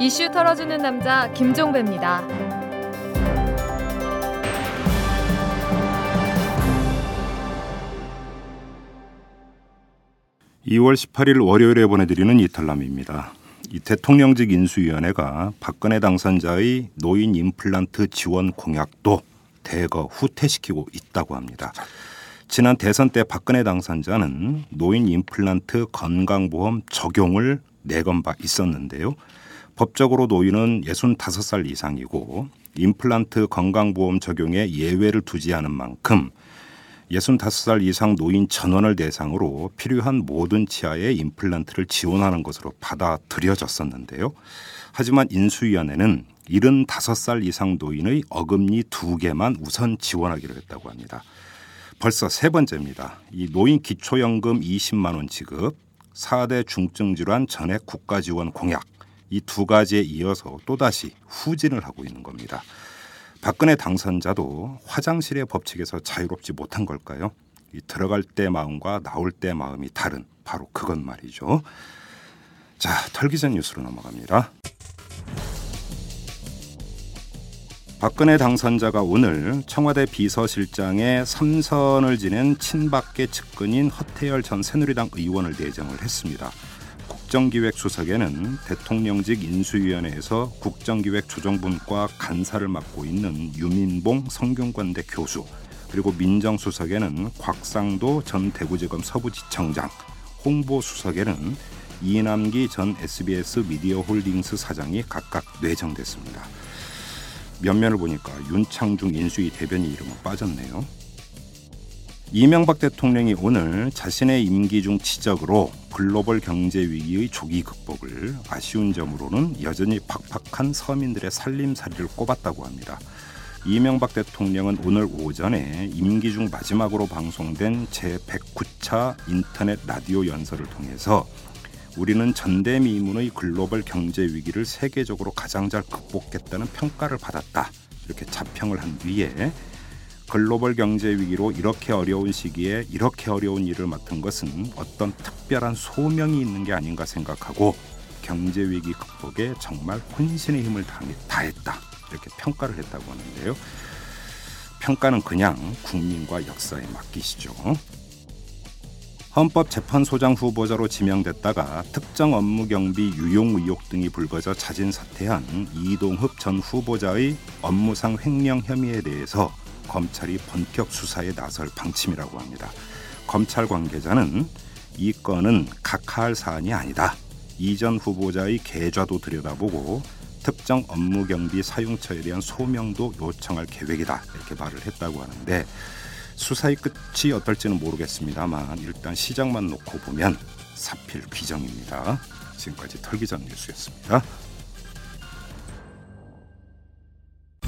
이슈 털어주는 남자 김종배입니다. 2월 18일 월요일에 보내드리는 이탈남입니다. 이 대통령직 인수위원회가 박근혜 당선자의 노인 임플란트 지원 공약도 대거 후퇴시키고 있다고 합니다. 지난 대선 때 박근혜 당선자는 노인 임플란트 건강보험 적용을 내건 바 있었는데요. 법적으로 노인은 65살 이상이고 임플란트 건강보험 적용에 예외를 두지 않은 만큼 65살 이상 노인 전원을 대상으로 필요한 모든 치아의 임플란트를 지원하는 것으로 받아들여졌었는데요. 하지만 인수위원회는 75살 이상 노인의 어금니 두 개만 우선 지원하기로 했다고 합니다. 벌써 세 번째입니다. 이 노인 기초연금 20만 원 지급, 4대 중증 질환 전액 국가 지원 공약 이 두 가지에 이어서 또다시 후진을 하고 있는 겁니다. 박근혜 당선자도 화장실의 법칙에서 자유롭지 못한 걸까요? 이 들어갈 때 마음과 나올 때 마음이 다른 바로 그건 말이죠. 자, 털기전 뉴스로 넘어갑니다. 박근혜 당선자가 오늘 청와대 비서실장에 삼선을 지낸 친박계 측근인 허태열 전 새누리당 의원을 내정을 했습니다. 국정기획수석에는 대통령직 인수위원회에서 국정기획조정분과 간사를 맡고 있는 유민봉 성균관대 교수 그리고 민정수석에는 곽상도 전 대구지검 서부지청장 홍보수석에는 이남기 전 SBS 미디어홀딩스 사장이 각각 내정됐습니다. 면면을 보니까 윤창중 인수위 대변인 이름은 빠졌네요. 이명박 대통령이 오늘 자신의 임기 중 지적으로 글로벌 경제 위기의 조기 극복을 아쉬운 점으로는 여전히 팍팍한 서민들의 살림살이를 꼽았다고 합니다. 이명박 대통령은 오늘 오전에 임기 중 마지막으로 방송된 제109차 인터넷 라디오 연설을 통해서 우리는 전대미문의 글로벌 경제 위기를 세계적으로 가장 잘 극복했다는 평가를 받았다. 이렇게 자평을 한 뒤에 글로벌 경제 위기로 이렇게 어려운 시기에 이렇게 어려운 일을 맡은 것은 어떤 특별한 소명이 있는 게 아닌가 생각하고 경제 위기 극복에 정말 혼신의 힘을 다했다. 이렇게 평가를 했다고 하는데요. 평가는 그냥 국민과 역사에 맡기시죠. 헌법재판소장 후보자로 지명됐다가 특정 업무 경비 유용 의혹 등이 불거져 자진 사퇴한 이동흡 전 후보자의 업무상 횡령 혐의에 대해서 검찰이 본격 수사에 나설 방침이라고 합니다. 검찰 관계자는 이 건은 각하할 사안이 아니다. 이전 후보자의 계좌도 들여다보고 특정 업무 경비 사용처에 대한 소명도 요청할 계획이다. 이렇게 말을 했다고 하는데 수사의 끝이 어떨지는 모르겠습니다만 일단 시작만 놓고 보면 사필 귀정입니다. 지금까지 털기전 뉴스였습니다.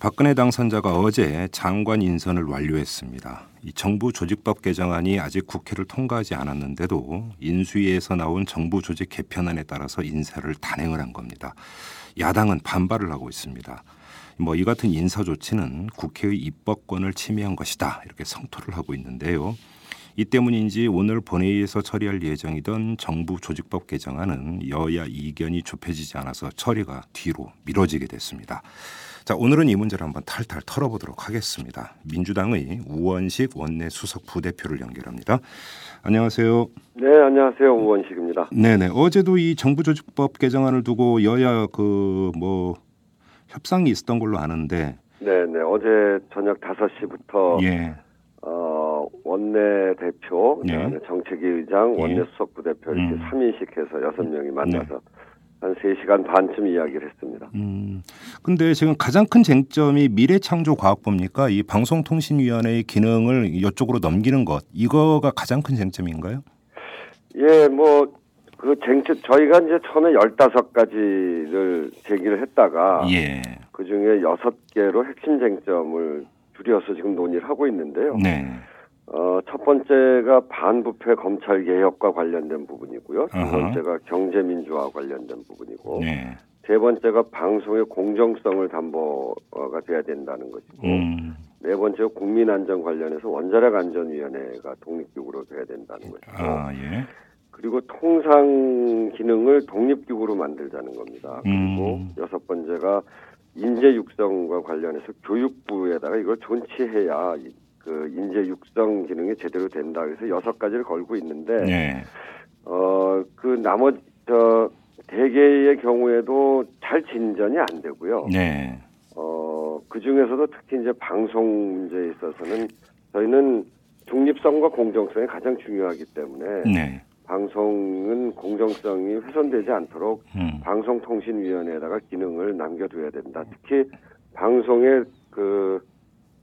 박근혜 당선자가 어제 장관 인선을 완료했습니다. 이 정부 조직법 개정안이 아직 국회를 통과하지 않았는데도 인수위에서 나온 정부 조직 개편안에 따라서 인사를 단행을 한 겁니다. 야당은 반발을 하고 있습니다. 뭐 이 같은 인사 조치는 국회의 입법권을 침해한 것이다 이렇게 성토를 하고 있는데요. 이 때문인지 오늘 본회의에서 처리할 예정이던 정부 조직법 개정안은 여야 이견이 좁혀지지 않아서 처리가 뒤로 미뤄지게 됐습니다. 자, 오늘은 이 문제를 한번 탈탈 털어보도록 하겠습니다. 민주당의 우원식 원내 수석 부대표를 연결합니다. 안녕하세요. 네, 안녕하세요. 우원식입니다. 네네. 어제도 이 정부 조직법 개정안을 두고 여야 그 뭐 협상이 있었던 걸로 아는데. 네네. 어제 저녁 5시부터 예. 어, 원내 대표, 예. 정책위 의장, 원내 예. 수석 부 대표 이렇게 음. 3인씩 해서 6명이 만나서 네. 한 3시간 반쯤 이야기를 했습니다. 음. 근데 지금 가장 큰 쟁점이 미래창조과학부입니까? 이 방송통신위원회의 기능을 이쪽으로 넘기는 것. 이거가 가장 큰 쟁점인가요? 예, 뭐, 그 쟁점, 저희가 이제 처음에 15가지를 제기를 했다가. 예. 그 중에 6개로 핵심 쟁점을 줄여서 지금 논의를 하고 있는데요. 네. 어, 첫 번째가 반부패 검찰 개혁과 관련된 부분이고요. 두 번째가 경제민주화 관련된 부분이고, 네. 세 번째가 방송의 공정성을 담보가 돼야 된다는 것이고, 음. 네 번째가 국민 안전 관련해서 원자력 안전위원회가 독립기구로 돼야 된다는 것이고, 아, 예. 그리고 통상 기능을 독립기구로 만들자는 겁니다. 그리고 음. 여섯 번째가 인재 육성과 관련해서 교육부에다가 이걸 존치해야 그 인재 육성 기능이 제대로 된다. 그래서 여섯 가지를 걸고 있는데 네. 어그 나머지 저 대개의 경우에도 잘 진전이 안 되고요. 네. 어그 중에서도 특히 이제 방송 문제에 있어서는 저희는 중립성과 공정성이 가장 중요하기 때문에 네. 방송은 공정성이 훼손되지 않도록 음. 방송통신위원회에다가 기능을 남겨둬야 된다. 특히 방송의 그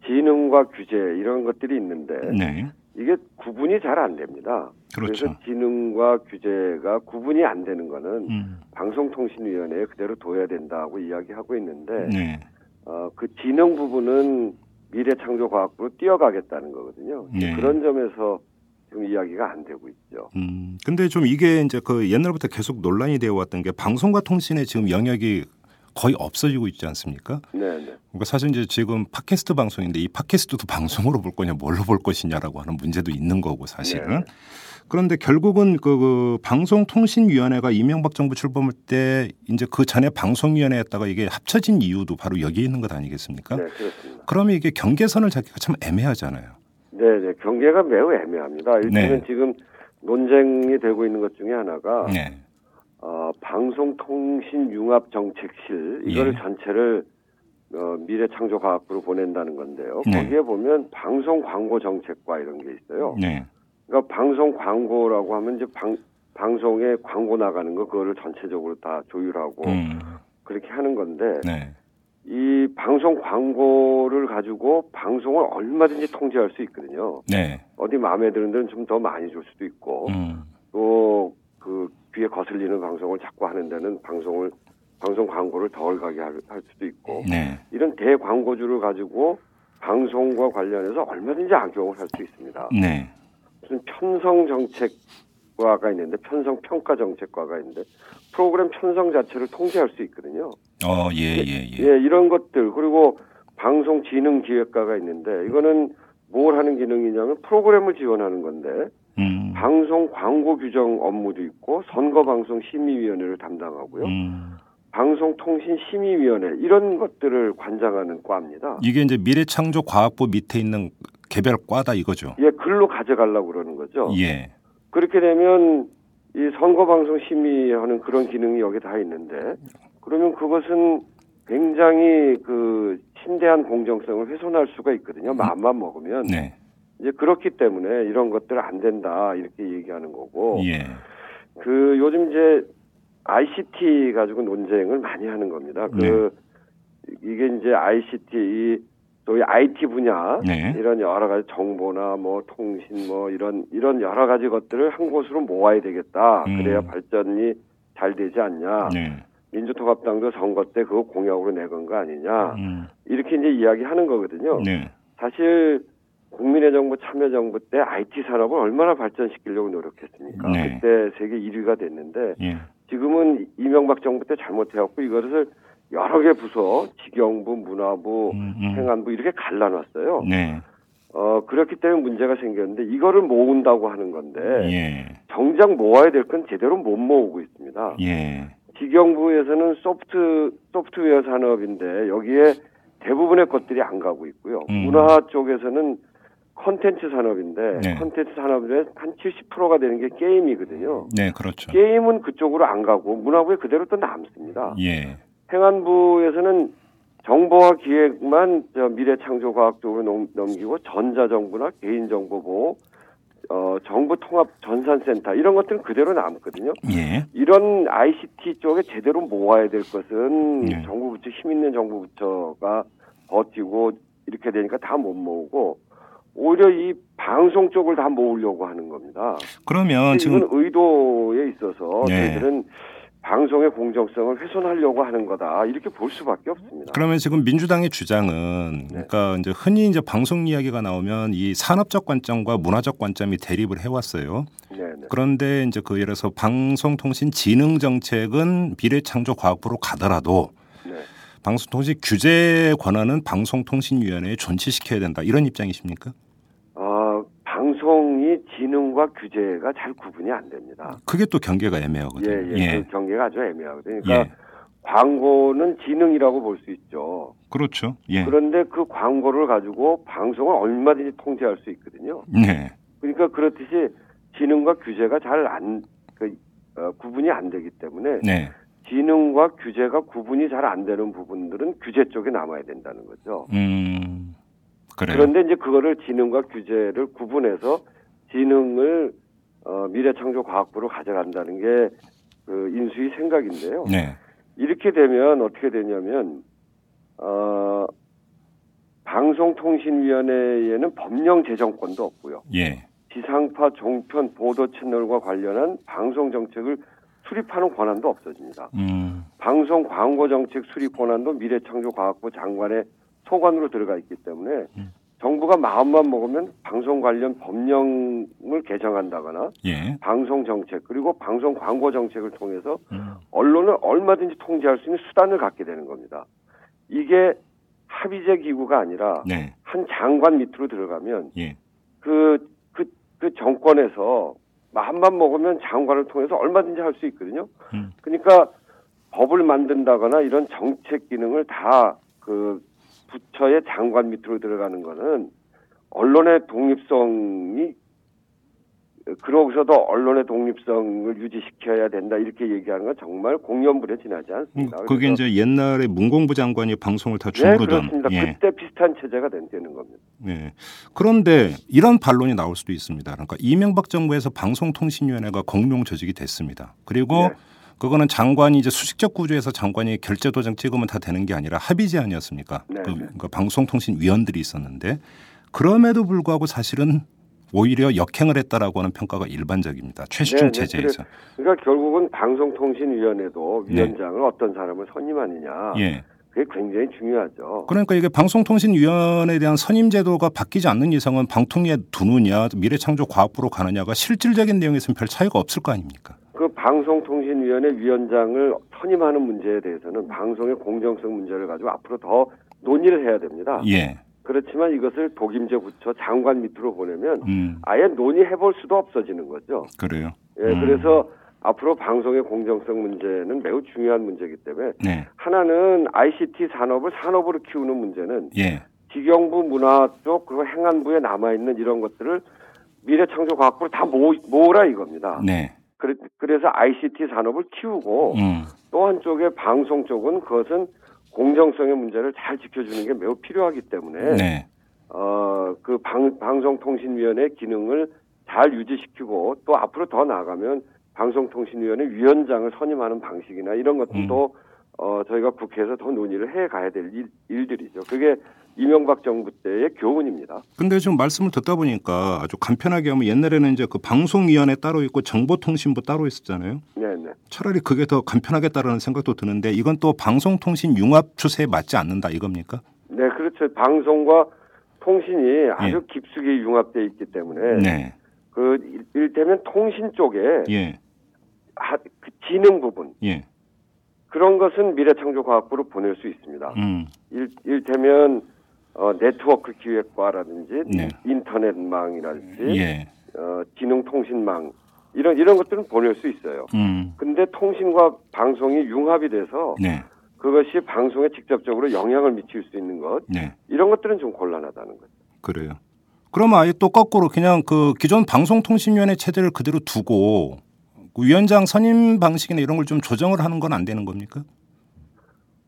기능과 규제 이런 것들이 있는데 네. 이게 구분이 잘 안 됩니다. 그렇죠. 그래서 기능과 규제가 구분이 안 되는 거는 음. 방송통신위원회에 그대로 둬야 된다고 이야기하고 있는데 네. 어, 그 기능 부분은 미래창조과학부로 뛰어가겠다는 거거든요. 네. 그런 점에서 지금 이야기가 안 되고 있죠. 음, 근데 좀 이게 이제 그 옛날부터 계속 논란이 되어 왔던 게 방송과 통신의 지금 영역이 거의 없어지고 있지 않습니까? 네. 네. 그러니까 사실 이제 지금 팟캐스트 방송인데 이 팟캐스트도 방송으로 볼 거냐 뭘로 볼 것이냐라고 하는 문제도 있는 거고 사실은. 네. 그런데 결국은 그, 그 방송통신위원회가 이명박 정부 출범할 때 이제 그 전에 방송위원회였다가 이게 합쳐진 이유도 바로 여기에 있는 것 아니겠습니까? 네, 그렇습니다. 그러면 이게 경계선을 잡기가 참 애매하잖아요. 네, 네. 경계가 매우 애매합니다. 일단은 네. 지금 논쟁이 되고 있는 것 중에 하나가 네. 어, 방송통신융합정책실 이거를 예. 전체를 어, 미래창조과학부로 보낸다는 건데요. 네. 거기에 보면 방송 광고 정책과 이런 게 있어요. 네. 그러니까 방송 광고라고 하면 이제 방, 방송에 광고 나가는 거 그거를 전체적으로 다 조율하고 음. 그렇게 하는 건데 네. 이 방송 광고를 가지고 방송을 얼마든지 통제할 수 있거든요. 네. 어디 마음에 드는 데는 좀 더 많이 줄 수도 있고 음. 또그 귀에 거슬리는 방송을 자꾸 하는 데는 방송을 방송 광고를 덜 가게 할, 할 수도 있고 네. 이런 대광고주를 가지고 방송과 관련해서 얼마든지 악용을 할 수 있습니다. 네. 무슨 편성 정책과가 있는데 편성 평가 정책과가 있는데 프로그램 편성 자체를 통제할 수 있거든요. 어, 예, 예, 예. 예, 이런 것들 그리고 방송 지능 기획과가 있는데 이거는 뭘 하는 기능이냐면 프로그램을 지원하는 건데 음. 방송 광고 규정 업무도 있고 선거방송 심의위원회를 담당하고요. 음. 방송통신심의위원회 이런 것들을 관장하는 과입니다. 이게 이제 미래창조과학부 밑에 있는 개별 과다 이거죠. 예, 글로 가져가려고 그러는 거죠. 예. 그렇게 되면 이 선거방송 심의하는 그런 기능이 여기 다 있는데 그러면 그것은 굉장히 그 심대한 공정성을 훼손할 수가 있거든요. 마음만 먹으면. 네. 이제 그렇기 때문에 이런 것들 안 된다 이렇게 얘기하는 거고. 예. 그 요즘 이제 ICT 가지고 논쟁을 많이 하는 겁니다. 그 네. 이게 이제 ICT 이 소위 IT 분야 네. 이런 여러 가지 정보나 뭐 통신 뭐 이런 이런 여러 가지 것들을 한 곳으로 모아야 되겠다. 음. 그래야 발전이 잘 되지 않냐. 네. 민주통합당도 선거 때 그거 공약으로 내건 거 아니냐. 음. 이렇게 이제 이야기하는 거거든요. 네. 사실 국민의 정부 참여정부 때 IT 산업을 얼마나 발전시키려고 노력했습니까? 네. 그때 세계 1위가 됐는데 예. 지금은 이명박 정부 때 잘못해갖고 이것을 여러 개 부서, 직영부, 문화부, 음, 음. 행안부 이렇게 갈라놨어요. 네. 어, 그렇기 때문에 문제가 생겼는데 이거를 모은다고 하는 건데 예. 정작 모아야 될 건 제대로 못 모으고 있습니다. 예. 직영부에서는 소프트 소프트웨어 산업인데 여기에 대부분의 것들이 안 가고 있고요. 음. 문화 쪽에서는 컨텐츠 산업인데 네. 컨텐츠 산업의 한 70%가 되는 게 게임이거든요. 네, 그렇죠. 게임은 그쪽으로 안 가고 문화부에 그대로 또 남습니다. 예. 행안부에서는 정보와 기획만 미래창조과학 쪽으로 넘기고 전자정부나 개인정보보호, 어, 정부 통합 전산센터 이런 것들은 그대로 남거든요. 예. 이런 ICT 쪽에 제대로 모아야 될 것은 예. 정부 부처 힘 있는 정부 부처가 버티고 이렇게 되니까 다 못 모으고 오히려 이 방송 쪽을 다 모으려고 하는 겁니다. 그러면 지금 의도에 있어서 네. 저희들은 방송의 공정성을 훼손하려고 하는 거다 이렇게 볼 수밖에 없습니다. 그러면 지금 민주당의 주장은 네. 그러니까 이제 흔히 이제 방송 이야기가 나오면 이 산업적 관점과 문화적 관점이 대립을 해왔어요. 네, 네. 그런데 이제 그 예를 들어서 방송통신 진흥 정책은 미래창조과학부로 가더라도 네. 방송통신 규제 권한은 방송통신위원회에 존치시켜야 된다 이런 입장이십니까? 방송이 지능과 규제가 잘 구분이 안 됩니다. 그게 또 경계가 애매하거든요. 예, 예. 예. 그 경계가 아주 애매하거든요. 그러니까 예. 광고는 지능이라고 볼 수 있죠. 그렇죠. 예. 그런데 그 광고를 가지고 방송을 얼마든지 통제할 수 있거든요. 네. 그러니까 그렇듯이 지능과 규제가 잘안 그, 어, 구분이 안 되기 때문에 네. 지능과 규제가 구분이 잘 안 되는 부분들은 규제 쪽에 남아야 된다는 거죠. 음. 그래요. 그런데 이제 그거를 지능과 규제를 구분해서 지능을 어, 미래창조과학부로 가져간다는 게 그 인수위 생각인데요. 네. 이렇게 되면 어떻게 되냐면 어, 방송통신위원회에는 법령 제정권도 없고요. 예. 지상파 종편 보도 채널과 관련한 방송 정책을 수립하는 권한도 없어집니다. 음. 방송 광고 정책 수립 권한도 미래창조과학부 장관의 소관으로 들어가 있기 때문에 음. 정부가 마음만 먹으면 방송 관련 법령을 개정한다거나 예. 방송 정책 그리고 방송 광고 정책을 통해서 음. 언론을 얼마든지 통제할 수 있는 수단을 갖게 되는 겁니다. 이게 합의제 기구가 아니라 네. 한 장관 밑으로 들어가면 예. 그, 그, 그 정권에서 마음만 먹으면 장관을 통해서 얼마든지 할 수 있거든요. 음. 그러니까 법을 만든다거나 이런 정책 기능을 다 그 부처의 장관 밑으로 들어가는 거는 언론의 독립성이 그러고서도 언론의 독립성을 유지시켜야 된다 이렇게 얘기하는 건 정말 공연불에 지나지 않습니다. 음, 그게 이제 옛날에 문공부 장관이 방송을 다 주무르던 네, 그렇습니다. 예. 그때 비슷한 체제가 되는 겁니다. 네. 그런데 이런 반론이 나올 수도 있습니다. 그러니까 이명박 정부에서 방송통신위원회가 공명 조직이 됐습니다. 그리고 네. 그거는 장관이 이제 수식적 구조에서 장관이 결제 도장 찍으면 다 되는 게 아니라 합의 제안이었습니까? 네. 그, 그러니까 방송통신위원들이 있었는데 그럼에도 불구하고 사실은 오히려 역행을 했다라고 하는 평가가 일반적입니다. 최시중 네, 네. 체제에서. 그러니까 결국은 방송통신위원회도 네. 위원장을 네. 어떤 사람을 선임하느냐. 예. 그게 굉장히 중요하죠. 그러니까 이게 방송통신위원회에 대한 선임 제도가 바뀌지 않는 이상은 방통위에 두느냐 미래창조과학부로 가느냐가 실질적인 내용에서는 별 차이가 없을 거 아닙니까? 그 방송통신위원회 위원장을 선임하는 문제에 대해서는 방송의 공정성 문제를 가지고 앞으로 더 논의를 해야 됩니다. 예. 그렇지만 이것을 독임제 부처 장관 밑으로 보내면 음. 아예 논의해 볼 수도 없어지는 거죠. 그래요. 예, 음. 그래서 앞으로 방송의 공정성 문제는 매우 중요한 문제이기 때문에 네. 하나는 ICT 산업을 산업으로 키우는 문제는 예. 기경부 문화 쪽 그리고 행안부에 남아 있는 이런 것들을 미래창조과학부로 다 모, 모으라 이겁니다. 네. 그래서 ICT 산업을 키우고 음. 또 한쪽에 방송 쪽은 그것은 공정성의 문제를 잘 지켜주는 게 매우 필요하기 때문에 네. 어그 방송통신위원회 기능을 잘 유지시키고 또 앞으로 더 나아가면 방송통신위원회 위원장을 선임하는 방식이나 이런 것들도 음. 어 저희가 국회에서 더 논의를 해 가야 될 일, 일들이죠. 그게 이명박 정부 때의 교훈입니다. 근데 지금 말씀을 듣다 보니까 아주 간편하게 하면 옛날에는 이제 그 방송위원회 따로 있고 정보통신부 따로 있었잖아요. 네, 네. 차라리 그게 더 간편하겠다라는 생각도 드는데 이건 또 방송통신 융합 추세에 맞지 않는다 이겁니까? 네, 그렇죠. 방송과 통신이 아주 예. 깊숙이 융합돼 있기 때문에 네. 그 일테면 통신 쪽에 예. 하, 그 지능 부분 예. 그런 것은 미래창조과학부로 보낼 수 있습니다. 음. 일, 일테면 어, 네트워크 기획과라든지 네. 인터넷망이라든지 예. 어, 지능통신망 이런 이런 것들은 보낼 수 있어요. 음. 근데 통신과 방송이 융합이 돼서 네. 그것이 방송에 직접적으로 영향을 미칠 수 있는 것 네. 이런 것들은 좀 곤란하다는 거죠. 그래요. 그러면 아예 또 거꾸로 그냥 그 기존 방송통신위원회 체제를 그대로 두고 그 위원장 선임 방식이나 이런 걸 좀 조정을 하는 건 안 되는 겁니까?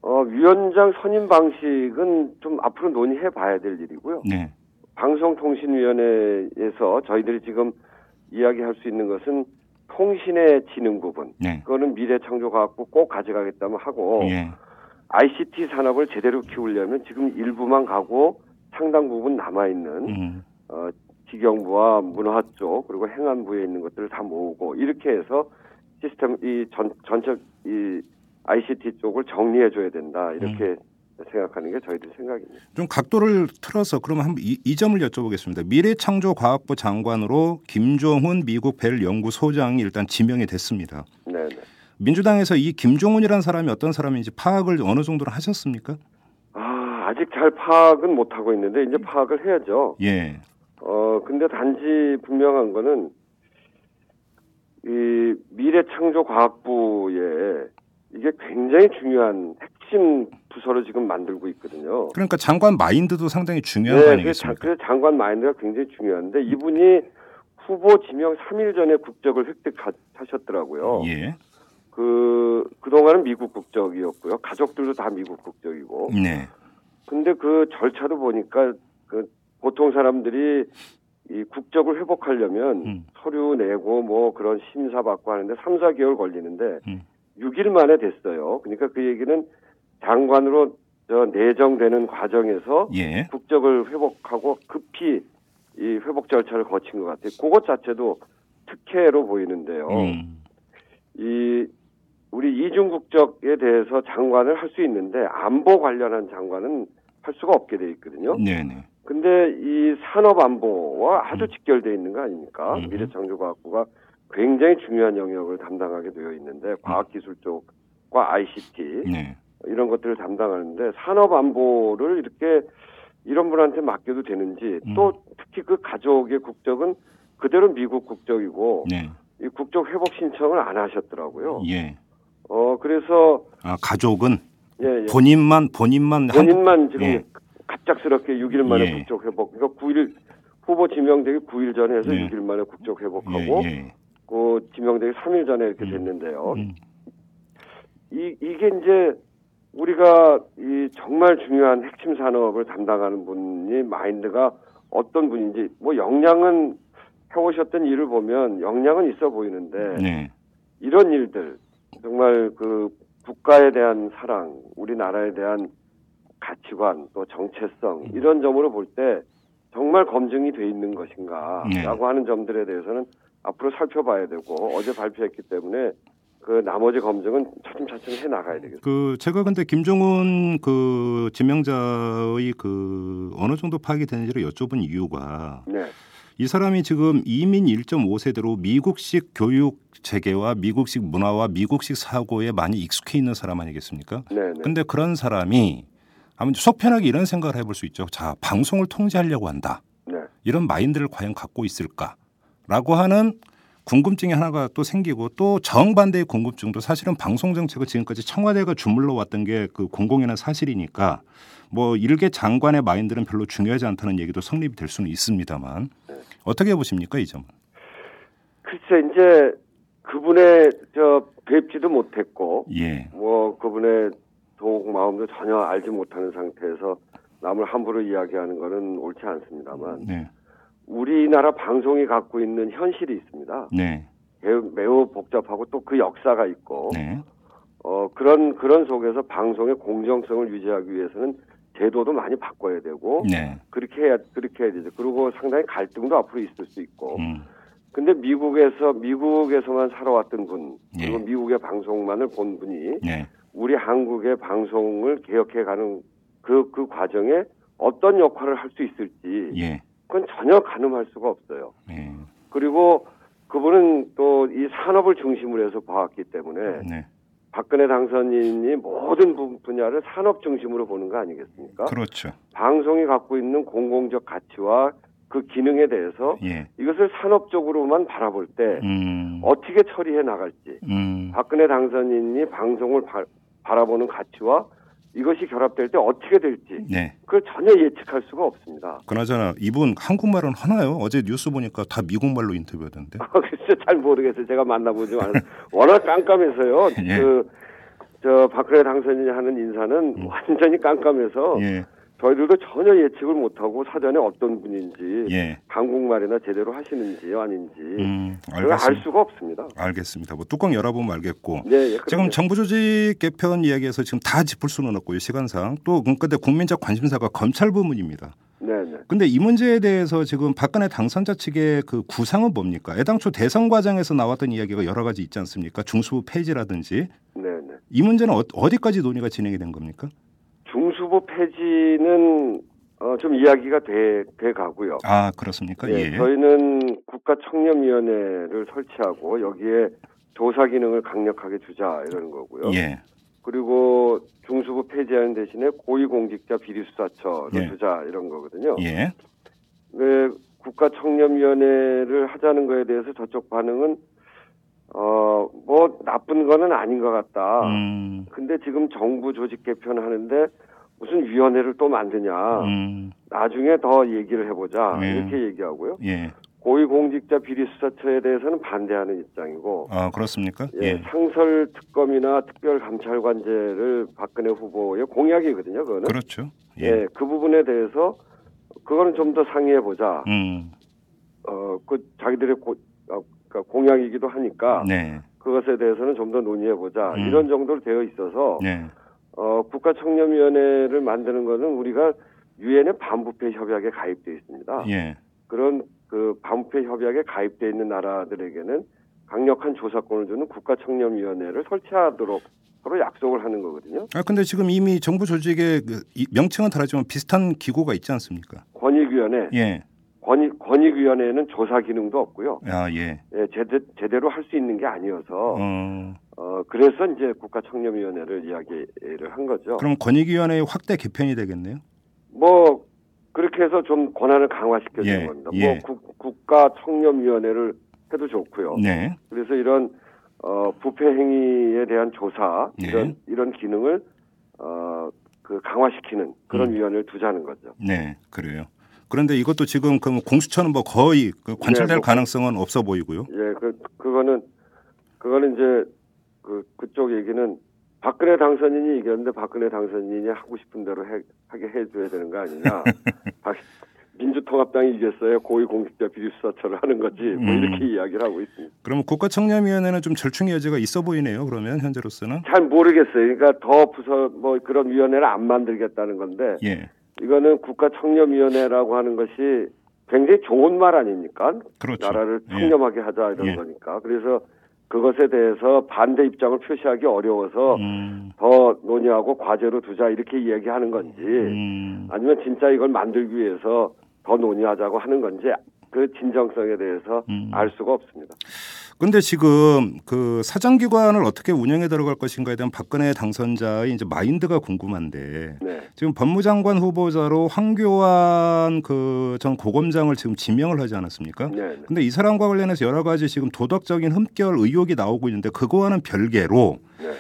어, 위원장 선임 방식은 좀 앞으로 논의해 봐야 될 일이고요. 네. 방송통신위원회에서 저희들이 지금 이야기할 수 있는 것은 통신의 지능 부분. 네. 그거는 미래 창조과학부 꼭 가져가겠다면 하고 예. ICT 산업을 제대로 키우려면 지금 일부만 가고 상당 부분 남아 있는 음. 어, 기경부와 문화 쪽 그리고 행안부에 있는 것들을 다 모으고 이렇게 해서 시스템 이 전 전체 이 ICT 쪽을 정리해 줘야 된다 이렇게 음. 생각하는 게 저희들 생각입니다. 좀 각도를 틀어서 그러면 한번 이, 이 점을 여쭤보겠습니다. 미래창조과학부 장관으로 김종훈 미국 벨 연구소장이 일단 지명이 됐습니다. 네. 민주당에서 이 김종훈이라는 사람이 어떤 사람인지 파악을 어느 정도로 하셨습니까? 아 아직 잘 파악은 못 하고 있는데 이제 파악을 해야죠. 예. 어 근데 단지 분명한 거는 이 미래창조과학부에 이게 굉장히 중요한 핵심 부서를 지금 만들고 있거든요. 그러니까 장관 마인드도 상당히 중요한 네, 거 아니겠습니까? 그래서 장관 마인드가 굉장히 중요한데 이분이 후보 지명 3일 전에 국적을 획득하셨더라고요. 예. 그 그동안은 미국 국적이었고요. 가족들도 다 미국 국적이고. 네. 근데 그 절차도 보니까 그 보통 사람들이 이 국적을 회복하려면 음. 서류 내고 뭐 그런 심사 받고 하는데 3, 4개월 걸리는데 음. 6일 만에 됐어요. 그러니까 그 얘기는 장관으로 저 내정되는 과정에서 예. 국적을 회복하고 급히 이 회복 절차를 거친 것 같아요. 그것 자체도 특혜로 보이는데요. 음. 이 우리 이중 국적에 대해서 장관을 할 수 있는데 안보 관련한 장관은 할 수가 없게 돼 있거든요. 네네. 근데 이 산업 안보와 아주 음. 직결돼 있는 거 아닙니까? 음. 미래창조과학부가 굉장히 중요한 영역을 담당하게 되어 있는데 과학기술 쪽과 ICT 네. 이런 것들을 담당하는데 산업 안보를 이렇게 이런 분한테 맡겨도 되는지 음. 또 특히 그 가족의 국적은 그대로 미국 국적이고 네. 이 국적 회복 신청을 안 하셨더라고요. 예. 어 그래서 아 가족은 예, 예. 본인만 본인만 본인만 한국... 지금 예. 갑작스럽게 6일 만에 예. 국적 회복. 그러니까 9일 후보 지명되기 9일 전에 해서 예. 6일 만에 국적 회복하고 예, 그 지명되기 3일 전에 이렇게 음. 됐는데요. 음. 이 이게 이제 우리가 이 정말 중요한 핵심 산업을 담당하는 분이 마인드가 어떤 분인지 뭐 역량은 해오셨던 일을 보면 역량은 있어 보이는데 네. 이런 일들 정말 그 국가에 대한 사랑, 우리나라에 대한 가치관 또 정체성 음. 이런 점으로 볼 때 정말 검증이 돼 있는 것인가라고 네. 하는 점들에 대해서는 앞으로 살펴봐야 되고 어제 발표했기 때문에 그 나머지 검증은 차츰차츰 해 나가야 되겠습니다. 그 제가 근데 김종훈 그 지명자의 그 어느 정도 파악이 되는지를 여쭤본 이유가 네. 이 사람이 지금 이민 1.5세대로 미국식 교육 체계와 미국식 문화와 미국식 사고에 많이 익숙해 있는 사람 아니겠습니까? 네. 근데 그런 사람이 아무튼 속편하게 이런 생각을 해볼 수 있죠. 자, 방송을 통제하려고 한다. 네. 이런 마인드를 과연 갖고 있을까 라고 하는 궁금증이 하나가 또 생기고 또 정반대의 궁금증도 사실은 방송 정책을 지금까지 청와대가 주물러 왔던 게 그 공공연한 사실이니까 뭐 일개 장관의 마인드는 별로 중요하지 않다는 얘기도 성립이 될 수는 있습니다만 네. 어떻게 보십니까 이 점은? 글쎄 이제 그분의 저 뵙지도 못했고 예. 뭐 그분의 속 마음도 전혀 알지 못하는 상태에서 남을 함부로 이야기하는 것은 옳지 않습니다만 네. 우리나라 방송이 갖고 있는 현실이 있습니다. 네. 매우, 매우 복잡하고 또 그 역사가 있고 네. 어 그런 그런 속에서 방송의 공정성을 유지하기 위해서는 제도도 많이 바꿔야 되고 네. 그렇게 해야 그렇게 해야 되죠. 그리고 상당히 갈등도 앞으로 있을 수 있고. 음. 근데 미국에서 미국에서만 살아왔던 분 그리고 예. 미국의 방송만을 본 분이 예. 우리 한국의 방송을 개혁해가는 그, 그 과정에 어떤 역할을 할 수 있을지 예. 그건 전혀 가늠할 수가 없어요. 예. 그리고 그분은 또 이 산업을 중심으로 해서 봐왔기 때문에 네. 박근혜 당선인이 모든 분야를 산업 중심으로 보는 거 아니겠습니까? 그렇죠. 방송이 갖고 있는 공공적 가치와 그 기능에 대해서 예. 이것을 산업적으로만 바라볼 때 음. 어떻게 처리해 나갈지 음. 박근혜 당선인이 방송을 바, 바라보는 가치와 이것이 결합될 때 어떻게 될지 네. 그걸 전혀 예측할 수가 없습니다. 그나저나 이분 한국말은 하나요? 어제 뉴스 보니까 다 미국말로 인터뷰하던데. 아, 글쎄 잘 모르겠어요. 제가 만나보지 않아서 워낙 깜깜해서요. 예. 그저 박근혜 당선인이 하는 인사는 음. 완전히 깜깜해서 예. 저희들도 전혀 예측을 못하고 사전에 어떤 분인지 예. 한국말이나 제대로 하시는지 아닌지 음, 알 수가 없습니다. 알겠습니다. 뭐 뚜껑 열어보면 알겠고 네, 예, 지금 정부 조직 개편 이야기에서 지금 다 짚을 수는 없고요 시간상 또 근데 국민적 관심사가 검찰 부문입니다. 네, 네. 근데 이 문제에 대해서 지금 박근혜 당선자 측의 그 구상은 뭡니까? 애당초 대선 과정에서 나왔던 이야기가 여러 가지 있지 않습니까? 중수부 폐지라든지. 네네. 네. 이 문제는 어, 디까지 논의가 진행이 된 겁니까? 중수부 폐지는 어, 좀 이야기가 돼, 돼 가고요. 아, 그렇습니까? 예, 예. 저희는 국가청렴위원회를 설치하고 여기에 조사 기능을 강력하게 주자 이러는 거고요. 예. 그리고 중수부 폐지하는 대신에 고위공직자 비리수사처를 예. 두자 이런 거거든요. 예. 왜 국가청렴위원회를 하자는 거에 대해서 저쪽 반응은 어 뭐 나쁜 거는 아닌 것 같다. 음. 근데 지금 정부 조직 개편 하는데 무슨 위원회를 또 만드냐. 음. 나중에 더 얘기를 해보자. 예. 이렇게 얘기하고요. 예. 고위공직자 비리 수사처에 대해서는 반대하는 입장이고. 아 그렇습니까? 예, 예. 상설 특검이나 특별감찰관제를 박근혜 후보의 공약이거든요. 그거는. 그렇죠. 예, 예 그 부분에 대해서 그거는 좀 더 상의해 보자. 음. 어그 자기들의 고, 어, 그러니까 공약이기도 하니까. 네. 그것에 대해서는 좀 더 논의해 보자. 음. 이런 정도로 되어 있어서. 네. 어 국가청렴위원회를 만드는 것은 우리가 유엔의 반부패 협약에 가입되어 있습니다. 예. 그런 그 반부패 협약에 가입되어 있는 나라들에게는 강력한 조사권을 주는 국가청렴위원회를 설치하도록 서로 약속을 하는 거거든요. 아 근데 지금 이미 정부 조직의 그 명칭은 다르지만 비슷한 기구가 있지 않습니까? 권익위원회. 예. 권익 권익위원회는 조사 기능도 없고요. 아 예. 예 제대, 제대로 할 수 있는 게 아니어서 어. 어 그래서 이제 국가청렴위원회를 이야기를 한 거죠. 그럼 권익위원회의 확대 개편이 되겠네요. 뭐 그렇게 해서 좀 권한을 강화시켜주는 예, 겁니다. 뭐 예. 뭐 국, 국가 청렴위원회를 해도 좋고요. 네. 그래서 이런 어, 부패 행위에 대한 조사 네. 이런 이런 기능을 어, 그 강화시키는 그런 음. 위원회를 두자는 거죠. 네, 그래요. 그런데 이것도 지금 그 공수처는 뭐 거의 그 관찰될 네, 뭐, 가능성은 없어 보이고요. 예, 그 그거는 그거는 이제 그 그쪽 얘기는 박근혜 당선인이 이겼는데 박근혜 당선인이 하고 싶은 대로 해, 하게 해줘야 되는 거 아니냐. 민주통합당이 이겼어요. 고위공직자 비리수사처를 하는 거지. 뭐 음. 이렇게 이야기를 하고 있습니다. 그러면 국가청렴위원회는 좀 절충의 여지가 있어 보이네요. 그러면 현재로서는 잘 모르겠어요. 그러니까 더 부서 뭐 그런 위원회를 안 만들겠다는 건데 예. 이거는 국가청렴위원회라고 하는 것이 굉장히 좋은 말 아닙니까? 그렇죠. 나라를 예. 청렴하게 예. 하자 이런 예. 거니까. 그래서 그것에 대해서 반대 입장을 표시하기 어려워서 음. 더 논의하고 과제로 두자 이렇게 이야기하는 건지 음. 아니면 진짜 이걸 만들기 위해서 더 논의하자고 하는 건지 그 진정성에 대해서 음. 알 수가 없습니다. 근데 지금 그 사정기관을 어떻게 운영해 들어갈 것인가에 대한 박근혜 당선자의 이제 마인드가 궁금한데 네. 지금 법무장관 후보자로 황교안 그 전 고검장을 지금 지명을 하지 않았습니까? 네, 네. 근데 이 사람과 관련해서 여러 가지 지금 도덕적인 흠결 의혹이 나오고 있는데 그거와는 별개로 네.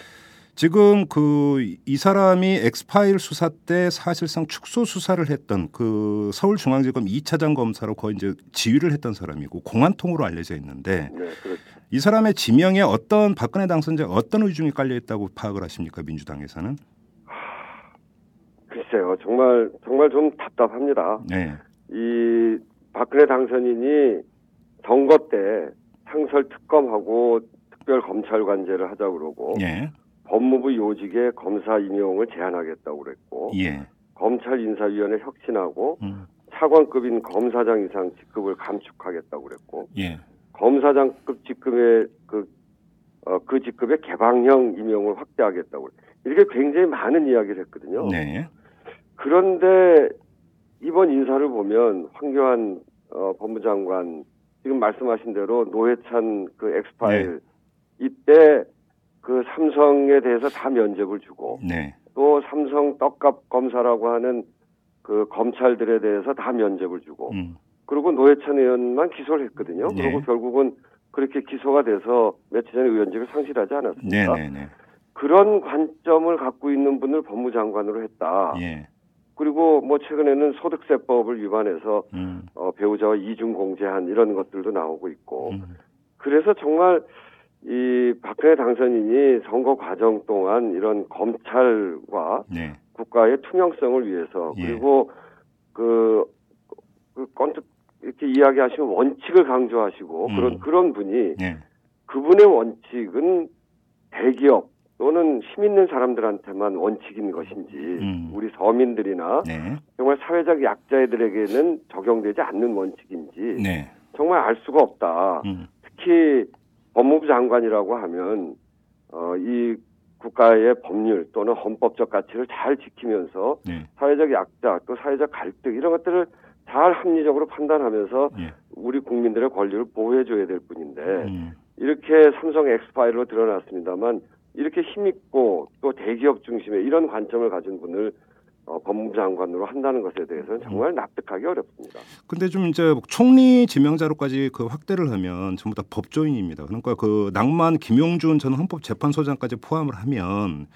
지금 그 이 사람이 엑스파일 수사 때 사실상 축소 수사를 했던 그 서울중앙지검 2차장 검사로 거의 이제 지휘를 했던 사람이고 공안통으로 알려져 있는데 네, 그렇죠. 이 사람의 지명에 어떤 박근혜 당선자 어떤 의중이 깔려 있다고 파악을 하십니까 민주당에서는? 글쎄요, 정말 정말 좀 답답합니다. 네. 이 박근혜 당선인이 선거 때 상설 특검하고 특별 검찰 관제를 하자고 그러고 네. 법무부 요직에 검사 임용을 제한하겠다고 그랬고 예. 검찰 인사위원회 혁신하고 음. 차관급인 검사장 이상 직급을 감축하겠다고 그랬고 예. 검사장급 직급의 그, 어, 그 직급의 개방형 임용을 확대하겠다고 이렇게 굉장히 많은 이야기를 했거든요. 네. 그런데 이번 인사를 보면 황교안 어, 법무장관 지금 말씀하신 대로 노회찬 그 엑스파일 네. 이때 그 삼성에 대해서 다 면접을 주고 네. 또 삼성 떡값 검사라고 하는 그 검찰들에 대해서 다 면접을 주고 음. 그리고 노회찬 의원만 기소를 했거든요. 네. 그리고 결국은 그렇게 기소가 돼서 며칠 전에 의원직을 상실하지 않았습니까? 네, 네, 네. 그런 관점을 갖고 있는 분을 법무장관으로 했다. 예. 그리고 뭐 최근에는 소득세법을 위반해서 음. 어, 배우자와 이중 공제한 이런 것들도 나오고 있고 음. 그래서 정말 이 박근혜 당선인이 선거 과정 동안 이런 검찰과 네. 국가의 투명성을 위해서 예. 그리고 그, 그 건축 이렇게 이야기하시면 원칙을 강조하시고 음. 그런 그런 분이 예. 그분의 원칙은 대기업 또는 힘 있는 사람들한테만 원칙인 것인지 음. 우리 서민들이나 네. 정말 사회적 약자들에게는 적용되지 않는 원칙인지 네. 정말 알 수가 없다. 음. 특히 법무부 장관이라고 하면 어, 이 국가의 법률 또는 헌법적 가치를 잘 지키면서 네. 사회적 약자 또 사회적 갈등 이런 것들을 잘 합리적으로 판단하면서 네. 우리 국민들의 권리를 보호해줘야 될 뿐인데 음. 이렇게 삼성 엑스파일로 드러났습니다만 이렇게 힘있고 또 대기업 중심의 이런 관점을 가진 분을 어, 법무부 장관으로 한다는 것에 대해서는 정말 납득하기 어렵습니다. 근데 좀 이제 총리 지명자로까지 그 확대를 하면 전부 다 법조인입니다. 그러니까 그 낭만 김용준 전 헌법재판소장까지 포함을 하면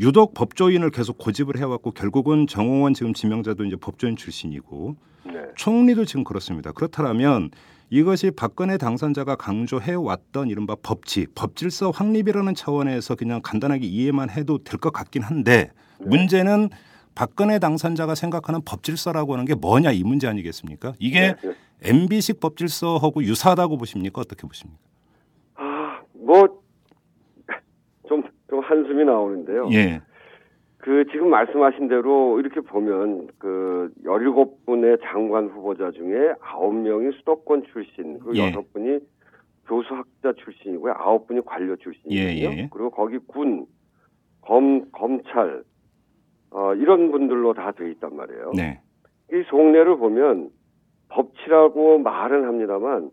유독 법조인을 계속 고집을 해왔고 결국은 정홍원 지금 지명자도 이제 법조인 출신이고 네. 총리도 지금 그렇습니다. 그렇다면 이것이 박근혜 당선자가 강조해 왔던 이른바 법치, 법질서 확립이라는 차원에서 그냥 간단하게 이해만 해도 될 것 같긴 한데 네. 문제는 박근혜 당선자가 생각하는 법질서라고 하는 게 뭐냐 이 문제 아니겠습니까? 이게 네, 네. MB식 법질서하고 유사하다고 보십니까? 어떻게 보십니까? 아, 뭐, 좀, 좀 한숨이 나오는데요. 예. 그 지금 말씀하신 대로 이렇게 보면 그 17분의 장관 후보자 중에 9명이 수도권 출신, 그리고 예. 6분이 교수학자 출신이고요. 9분이 관료 출신이거든요. 예, 예. 그리고 거기 군, 검, 검찰, 어, 이런 분들로 다 돼 있단 말이에요. 네. 이 속내를 보면 법치라고 말은 합니다만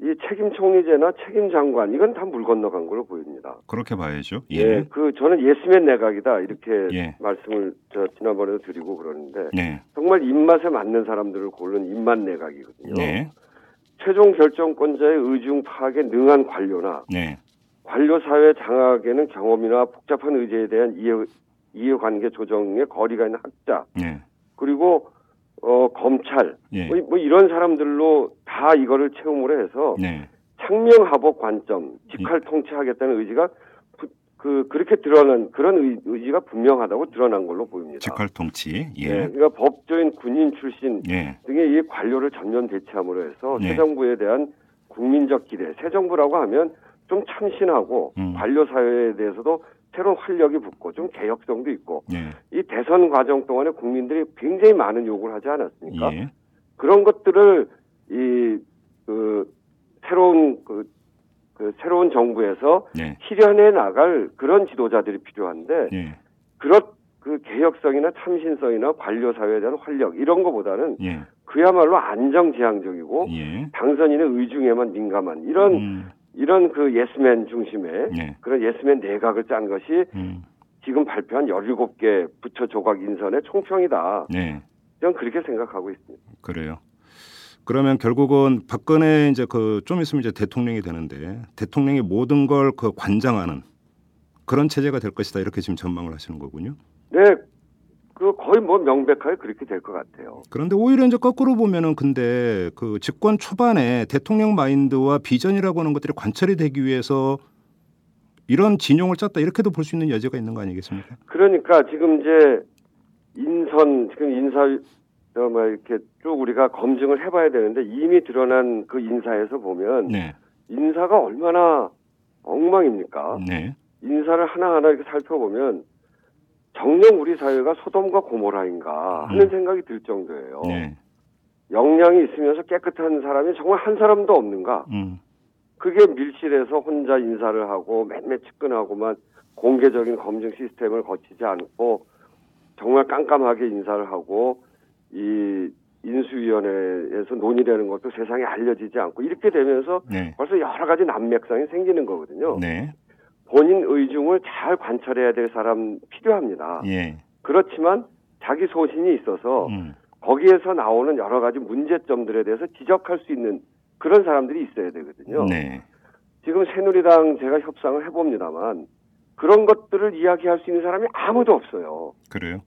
이 책임 총리제나 책임 장관 이건 다 물 건너간 걸로 보입니다. 그렇게 봐야죠. 예. 예. 그 저는 예스맨 내각이다 이렇게 예. 말씀을 저 지난번에도 드리고 그러는데 네. 정말 입맛에 맞는 사람들을 고른 입맛 내각이거든요. 네. 최종 결정권자의 의중 파악에 능한 관료나 네. 관료 사회 장악에는 경험이나 복잡한 의제에 대한 이해 이해관계 조정에 거리가 있는 학자 네. 그리고 어 검찰 예. 뭐, 뭐, 이런 사람들로 다 이거를 채용을 해서 네. 창명하복 관점 직할 예. 통치하겠다는 의지가 부, 그 그렇게 드러난 그런 의, 지가 분명하다고 드러난 걸로 보입니다. 직할 통치. 예. 네, 그러니까 법조인 군인 출신 예. 등의 이 관료를 전면 대체함으로 해서 새 정부에 대한 국민적 기대. 새 정부라고 하면 좀 참신하고 음. 관료 사회에 대해서도 새로운 활력이 붙고 좀 개혁성도 있고 예. 이 대선 과정 동안에 국민들이 굉장히 많은 요구를 하지 않았습니까? 예. 그런 것들을 이 그 새로운 그, 그 새로운 정부에서 예. 실현해 나갈 그런 지도자들이 필요한데 예. 그런 그 개혁성이나 참신성이나 관료 사회에 대한 활력 이런 거보다는 예. 그야말로 안정지향적이고 예. 당선인의 의중에만 민감한 이런 음. 이런 그 예스맨 중심의 네. 그런 예스맨 내각을 짠 것이 음. 지금 발표한 17개 부처 조각 인선의 총평이다. 네. 저는 그렇게 생각하고 있습니다. 그래요. 그러면 결국은 박근혜 이제 그 좀 있으면 이제 대통령이 되는데 대통령이 모든 걸 그 관장하는 그런 체제가 될 것이다 이렇게 지금 전망을 하시는 거군요. 네, 그 거의 뭐 명백하게 그렇게 될 것 같아요. 그런데 오히려 이제 거꾸로 보면은 근데 그 집권 초반에 대통령 마인드와 비전이라고 하는 것들이 관철이 되기 위해서 이런 진용을 짰다 이렇게도 볼 수 있는 여지가 있는 거 아니겠습니까? 그러니까 지금 이제 인선 지금 인사 뭐 이렇게 쭉 우리가 검증을 해봐야 되는데 이미 드러난 그 인사에서 보면 네. 인사가 얼마나 엉망입니까? 네. 인사를 하나하나 이렇게 살펴보면 정녕 우리 사회가 소돔과 고모라인가 하는 음. 생각이 들 정도예요. 네. 역량이 있으면서 깨끗한 사람이 정말 한 사람도 없는가? 음. 그게 밀실에서 혼자 인사를 하고 맨날 측근하고만 공개적인 검증 시스템을 거치지 않고 정말 깜깜하게 인사를 하고 이 인수위원회에서 논의되는 것도 세상에 알려지지 않고 이렇게 되면서 네. 벌써 여러 가지 난맥상이 생기는 거거든요. 네. 본인 의중을 잘 관찰해야 될 사람 필요합니다. 예. 그렇지만 자기 소신이 있어서 음. 거기에서 나오는 여러 가지 문제점들에 대해서 지적할 수 있는 그런 사람들이 있어야 되거든요. 네. 지금 새누리당 제가 협상을 해봅니다만 그런 것들을 이야기할 수 있는 사람이 아무도 없어요. 그래요?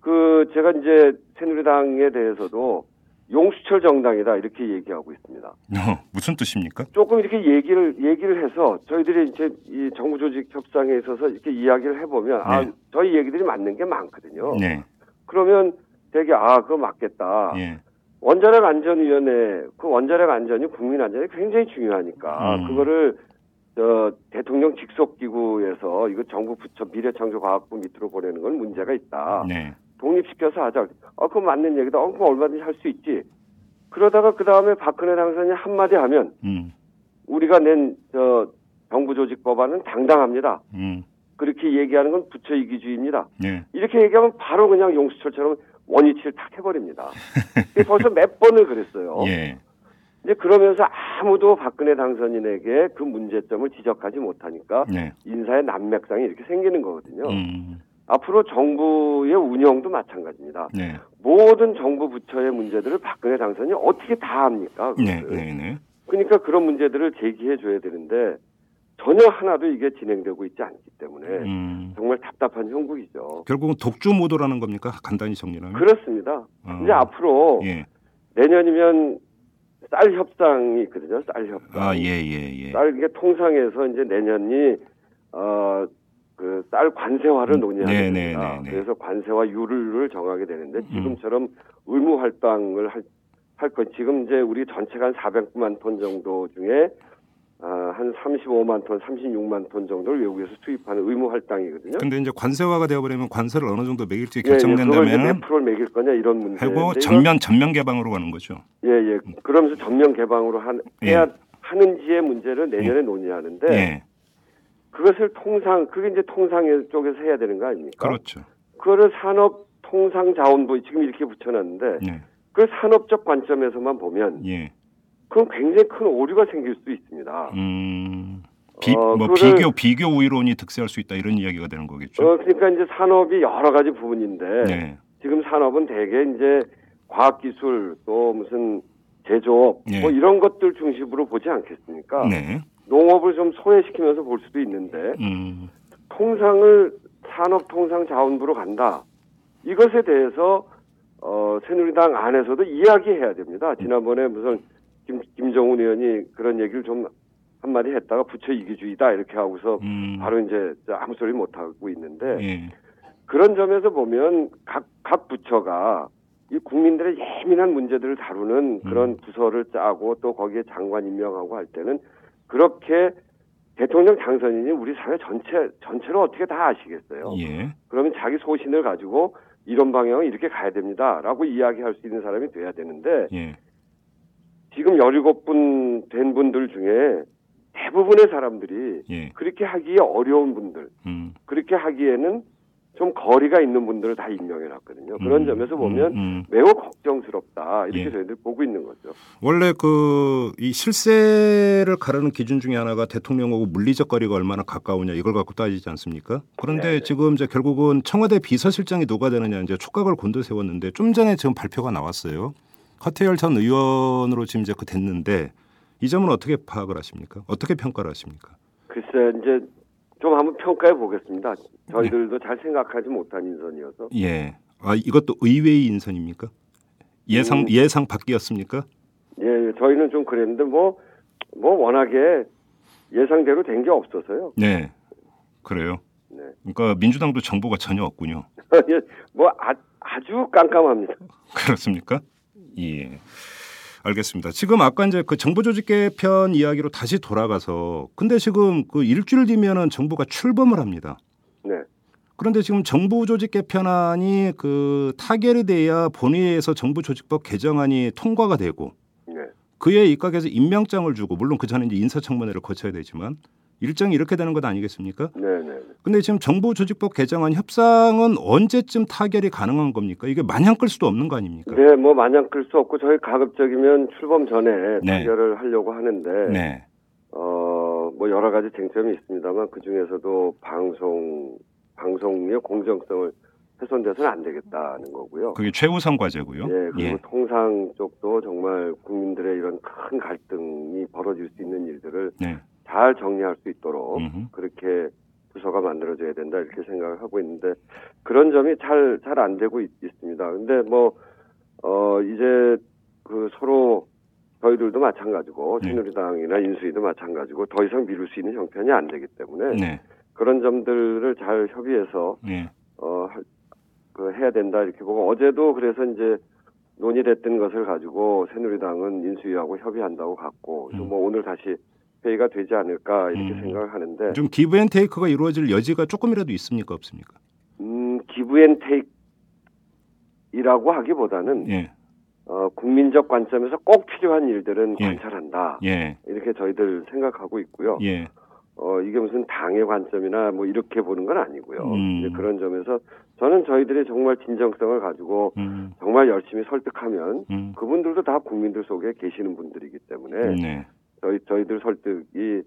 그 제가 이제 새누리당에 대해서도 용수철 정당이다 이렇게 얘기하고 있습니다. 어, 무슨 뜻입니까? 조금 이렇게 얘기를 얘기를 해서 저희들이 이제 이 정부 조직 협상에 있어서 이렇게 이야기를 해보면 아, 네. 아 저희 얘기들이 맞는 게 많거든요. 네. 그러면 되게 아 그거 맞겠다. 네. 원자력 안전위원회 그 원자력 안전이 국민 안전이 굉장히 중요하니까 음. 그거를 저 대통령 직속 기구에서 이거 정부 부처 미래창조과학부 밑으로 보내는 건 문제가 있다. 네. 독립시켜서 하자. 어, 그건 맞는 얘기다. 어, 그럼 얼마든지 할 수 있지. 그러다가 그 다음에 박근혜 당선이 한마디 하면 음. 우리가 낸 저 정부 조직 법안은 당당합니다. 음. 그렇게 얘기하는 건 부처 이기주의입니다. 네. 이렇게 얘기하면 바로 그냥 용수철처럼 원위치를 탁 해버립니다. 벌써 몇 번을 그랬어요. 예. 이제 그러면서 아무도 박근혜 당선인에게 그 문제점을 지적하지 못하니까 네. 인사의 난맥상이 이렇게 생기는 거거든요. 음. 앞으로 정부의 운영도 마찬가지입니다. 네. 모든 정부 부처의 문제들을 박근혜 당선인이 어떻게 다 합니까? 네, 네, 네. 그러니까 그런 문제들을 제기해 줘야 되는데 전혀 하나도 이게 진행되고 있지 않기 때문에 음. 정말 답답한 형국이죠. 결국은 독주 모드라는 겁니까? 간단히 정리하면 그렇습니다. 어. 이제 앞으로 예. 내년이면 쌀 협상이 있거든요. 쌀 협상. 아, 예, 예, 예. 쌀 이게 통상에서 이제 내년이 어 그 쌀 관세화를 음, 논의하게 네, 네, 됩니다. 네, 네, 그래서 관세화 유를 정하게 되는데 음. 지금처럼 의무 활동을 할, 할 것. 지금 이제 우리 전체가 한 400만 톤 정도 중에 아, 한 35만 톤, 36만 톤 정도를 외국에서 수입하는 의무 할당이거든요. 근데 이제 관세화가 되어버리면 관세를 어느 정도 매길지 결정된다면 예, 예, 몇 프로를 매길 거냐 이런 문제. 하고 전면 전면 개방으로 가는 거죠. 예, 예. 그러면서 전면 개방으로 한, 예. 해야 예. 하는지의 문제를 내년에 예. 논의하는데 예. 그것을 통상 그게 이제 통상 쪽에서 해야 되는 거 아닙니까? 그렇죠. 그거를 산업 통상 자원부 지금 이렇게 붙여놨는데 그 산업적 관점에서만 보면. 그럼 굉장히 큰 오류가 생길 수 있습니다. 음, 비, 어, 뭐 비교 비교 우위론이 득세할 수 있다 이런 이야기가 되는 거겠죠. 어, 그러니까 이제 산업이 여러 가지 부분인데 네. 지금 산업은 대개 이제 과학기술 또 무슨 제조업 네. 뭐 이런 것들 중심으로 보지 않겠습니까? 네. 농업을 좀 소외시키면서 볼 수도 있는데 음. 통상을 산업통상자원부로 간다. 이것에 대해서 어, 새누리당 안에서도 이야기해야 됩니다. 지난번에 무슨 김, 김정은 의원이 그런 얘기를 좀 한마디 했다가 부처 이기주의다 이렇게 하고서 음. 바로 이제 아무 소리 못 하고 있는데 예. 그런 점에서 보면 각, 각 부처가 이 국민들의 예민한 문제들을 다루는 그런 음. 부서를 짜고 또 거기에 장관 임명하고 할 때는 그렇게 대통령 당선인이 우리 사회 전체 전체를 어떻게 다 아시겠어요? 예. 그러면 자기 소신을 가지고 이런 방향은 이렇게 가야 됩니다라고 이야기할 수 있는 사람이 돼야 되는데 예. 지금 17분 된 분들 중에 대부분의 사람들이 예. 그렇게 하기에 어려운 분들, 음. 그렇게 하기에는 좀 거리가 있는 분들을 다 임명해 놨거든요. 그런 음. 점에서 보면 음. 음. 매우 걱정스럽다. 이렇게 예. 저희들 보고 있는 거죠. 원래 그 이 실세를 가르는 기준 중에 하나가 대통령하고 물리적 거리가 얼마나 가까우냐 이걸 갖고 따지지 않습니까? 그런데 네 지금 이제 결국은 청와대 비서실장이 누가 되느냐 이제 촉각을 곤두 세웠는데 좀 전에 지금 발표가 나왔어요. 허태열 전 의원으로 지금 이제 그 됐는데 이 점은 어떻게 파악을 하십니까? 어떻게 평가를 하십니까? 글쎄 이제 좀 한번 평가해 보겠습니다. 저희들도 네. 잘 생각하지 못한 인선이어서. 예. 아 이것도 의외의 인선입니까? 예상 음. 예상 밖이었습니까? 예, 예, 저희는 좀 그랬는데 뭐뭐 뭐 워낙에 예상대로 된 게 없어서요. 네. 그래요. 네. 그러니까 민주당도 정보가 전혀 없군요. 예, 뭐 아, 아주 깜깜합니다. 그렇습니까? 예. 알겠습니다. 지금 아까 이제 그 정부 조직 개편 이야기로 다시 돌아가서 근데 지금 그 일주일 뒤면은 정부가 출범을 합니다. 네. 그런데 지금 정부 조직 개편안이 그 타결이 돼야 본회의에서 정부 조직법 개정안이 통과가 되고 네. 그에 입각해서 임명장을 주고 물론 그 전에 이제 인사청문회를 거쳐야 되지만 일정이 이렇게 되는 것 아니겠습니까? 네, 네. 근데 지금 정부 조직법 개정안 협상은 언제쯤 타결이 가능한 겁니까? 이게 마냥 끌 수도 없는 거 아닙니까? 네, 뭐 마냥 끌 수 없고 저희 가급적이면 출범 전에 네. 타결을 하려고 하는데 네. 어, 뭐 여러 가지 쟁점이 있습니다만 그 중에서도 방송 방송의 공정성을 훼손돼서는 안 되겠다는 거고요. 그게 최우선 과제고요. 예, 그리고 예. 통상 쪽도 정말 국민들의 이런 큰 갈등이 벌어질 수 있는 일들을 네. 잘 정리할 수 있도록 음흠. 그렇게 부서가 만들어져야 된다 이렇게 생각을 하고 있는데 그런 점이 잘 잘 안 되고 있, 습니다 근데 뭐 어 이제 그 서로 저희들도 마찬가지고 네. 새누리당이나 인수위도 마찬가지고 더 이상 미룰 수 있는 형편이 안 되기 때문에 네. 그런 점들을 잘 협의해서 네. 어그 해야 된다 이렇게 보고 어제도 그래서 이제 논의됐던 것을 가지고 새누리당은 인수위하고 협의한다고 갔고 음. 뭐 오늘 다시 회의가 되지 않을까 이렇게 음. 생각을 하는데 좀 give and take가 이루어질 여지가 조금이라도 있습니까 없습니까? 음 give and take이라고 하기보다는 예. 어, 국민적 관점에서 꼭 필요한 일들은 예. 관철한다 예. 이렇게 저희들 생각하고 있고요. 예. 어, 이게 무슨 당의 관점이나 뭐 이렇게 보는 건 아니고요. 음. 그런 점에서 저는 저희들이 정말 진정성을 가지고 음. 정말 열심히 설득하면 음. 그분들도 다 국민들 속에 계시는 분들이기 때문에 네. 저희 저희들 설득이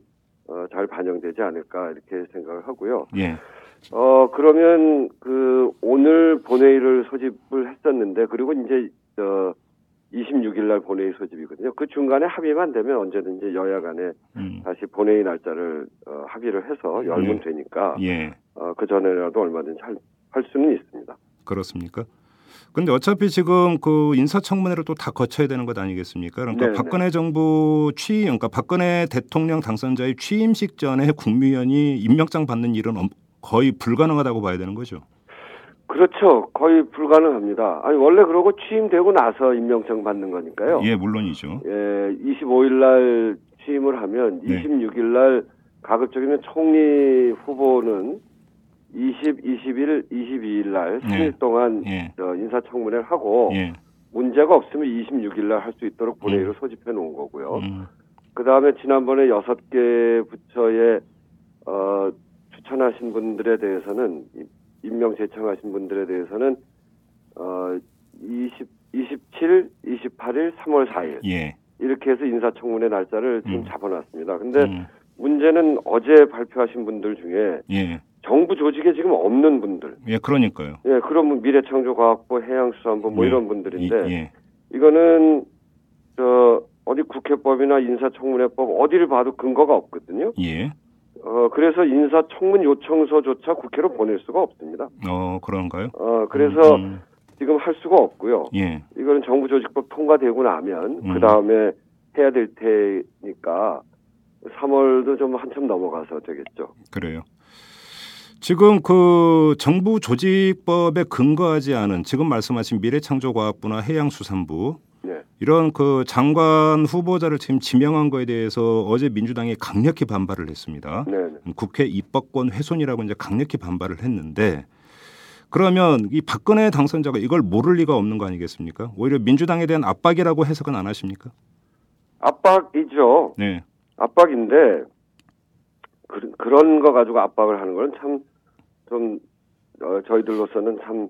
어, 잘 반영되지 않을까 이렇게 생각을 하고요. 예. 어 그러면 그 오늘 본회의를 소집을 했었는데 그리고 이제 어 26일 날 본회의 소집이거든요. 그 중간에 합의만 되면 언제든지 여야 간에 음. 다시 본회의 날짜를 어, 합의를 해서 열면 예. 되니까 예. 어, 그 전에라도 얼마든지 할, 할 수는 있습니다. 그렇습니까? 근데 어차피 지금 그 인사청문회를 또 다 거쳐야 되는 것 아니겠습니까? 그러니까 네네. 박근혜 정부 취임, 그러니까 박근혜 대통령 당선자의 취임식 전에 국무위원이 임명장 받는 일은 거의 불가능하다고 봐야 되는 거죠. 그렇죠. 거의 불가능합니다. 아니 원래 그러고 취임되고 나서 임명장 받는 거니까요. 예, 물론이죠. 예, 25일 날 취임을 하면 네. 26일 날 가급적이면 총리 후보는 20, 21, 22일 날 3일 예. 동안 예. 어, 인사청문회를 하고 예. 문제가 없으면 26일 날 할 수 있도록 본회의를 음. 소집해 놓은 거고요. 음. 그 다음에 지난번에 여섯 개 부처에 어, 추천하신 분들에 대해서는 임명 제청하신 분들에 대해서는 어, 20, 27, 28일, 3월 4일 예. 이렇게 해서 인사청문회 날짜를 지금 음. 잡아놨습니다. 근데 음. 문제는 어제 발표하신 분들 중에 예. 정부 조직에 지금 없는 분들. 예, 그러니까요. 예, 그런 미래창조과학부, 해양수산부 뭐 예. 이런 분들인데 이, 예. 이거는 저 어디 국회법이나 인사청문회법 어디를 봐도 근거가 없거든요. 예. 어 그래서 인사청문 요청서조차 국회로 보낼 수가 없습니다. 어 그런가요? 어 그래서 음. 음. 지금 할 수가 없고요. 예. 이거는 정부 조직법 통과되고 나면 음. 그 다음에 해야 될 테니까 3월도 좀 한참 넘어가서 되겠죠. 그래요. 지금 그 정부 조직법에 근거하지 않은 지금 말씀하신 미래창조과학부나 해양수산부 네. 이런 그 장관 후보자를 지금 지명한 거에 대해서 어제 민주당이 강력히 반발을 했습니다. 네. 네. 국회 입법권 훼손이라고 이제 강력히 반발을 했는데 그러면 이 박근혜 당선자가 이걸 모를 리가 없는 거 아니겠습니까? 오히려 민주당에 대한 압박이라고 해석은 안 하십니까? 압박이죠. 네. 압박인데 그, 그런 거 가지고 압박을 하는 건 참좀 어, 저희들로서는 참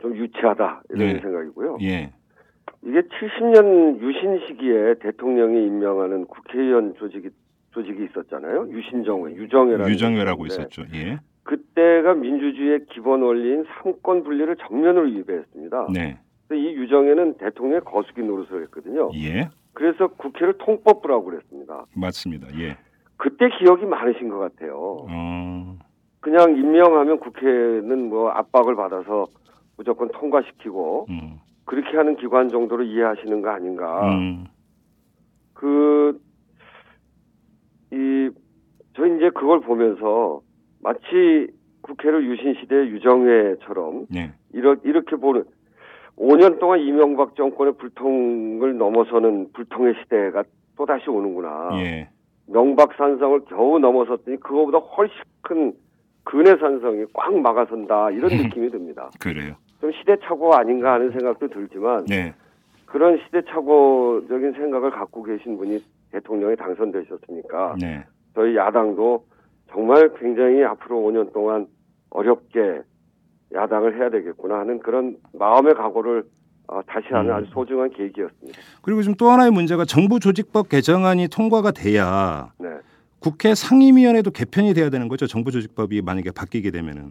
좀 유치하다 이런 네. 생각이고요. 예. 이게 70년 유신 시기에 대통령이 임명하는 국회의원 조직이 조직이 있었잖아요. 유신정회, 유정회라는 유정회라고 있었죠. 예. 그때가 민주주의의 기본 원리인 삼권 분리를 정면으로 위배했습니다. 네. 이 유정회는 대통령의 거수기 노릇을 했거든요. 예. 그래서 국회를 통법부라고 그랬습니다. 맞습니다. 예. 그때 기억이 많으신 것 같아요. 어... 그냥 임명하면 국회는 뭐 압박을 받아서 무조건 통과시키고 음. 그렇게 하는 기관 정도로 이해하시는 거 아닌가. 음. 그, 이, 저 이제 그걸 보면서 마치 국회를 유신시대 유정회처럼 네. 이러, 이렇게 보는 5년 동안 이명박 정권의 불통을 넘어서는 불통의 시대가 또다시 오는구나. 예. 명박산성을 겨우 넘어섰더니 그거보다 훨씬 큰 근해산성이 꽉 막아선다 이런 느낌이 듭니다. 그래요. 좀 시대착오 아닌가 하는 생각도 들지만 네. 그런 시대착오적인 생각을 갖고 계신 분이 대통령에 당선되셨으니까 네. 저희 야당도 정말 굉장히 앞으로 5년 동안 어렵게 야당을 해야 되겠구나 하는 그런 마음의 각오를 어, 다시 하는 음. 아주 소중한 계기였습니다. 그리고 지금 또 하나의 문제가 정부 조직법 개정안이 통과가 돼야 네. 국회 상임위원회도 개편이 돼야 되는 거죠. 정부 조직법이 만약에 바뀌게 되면은.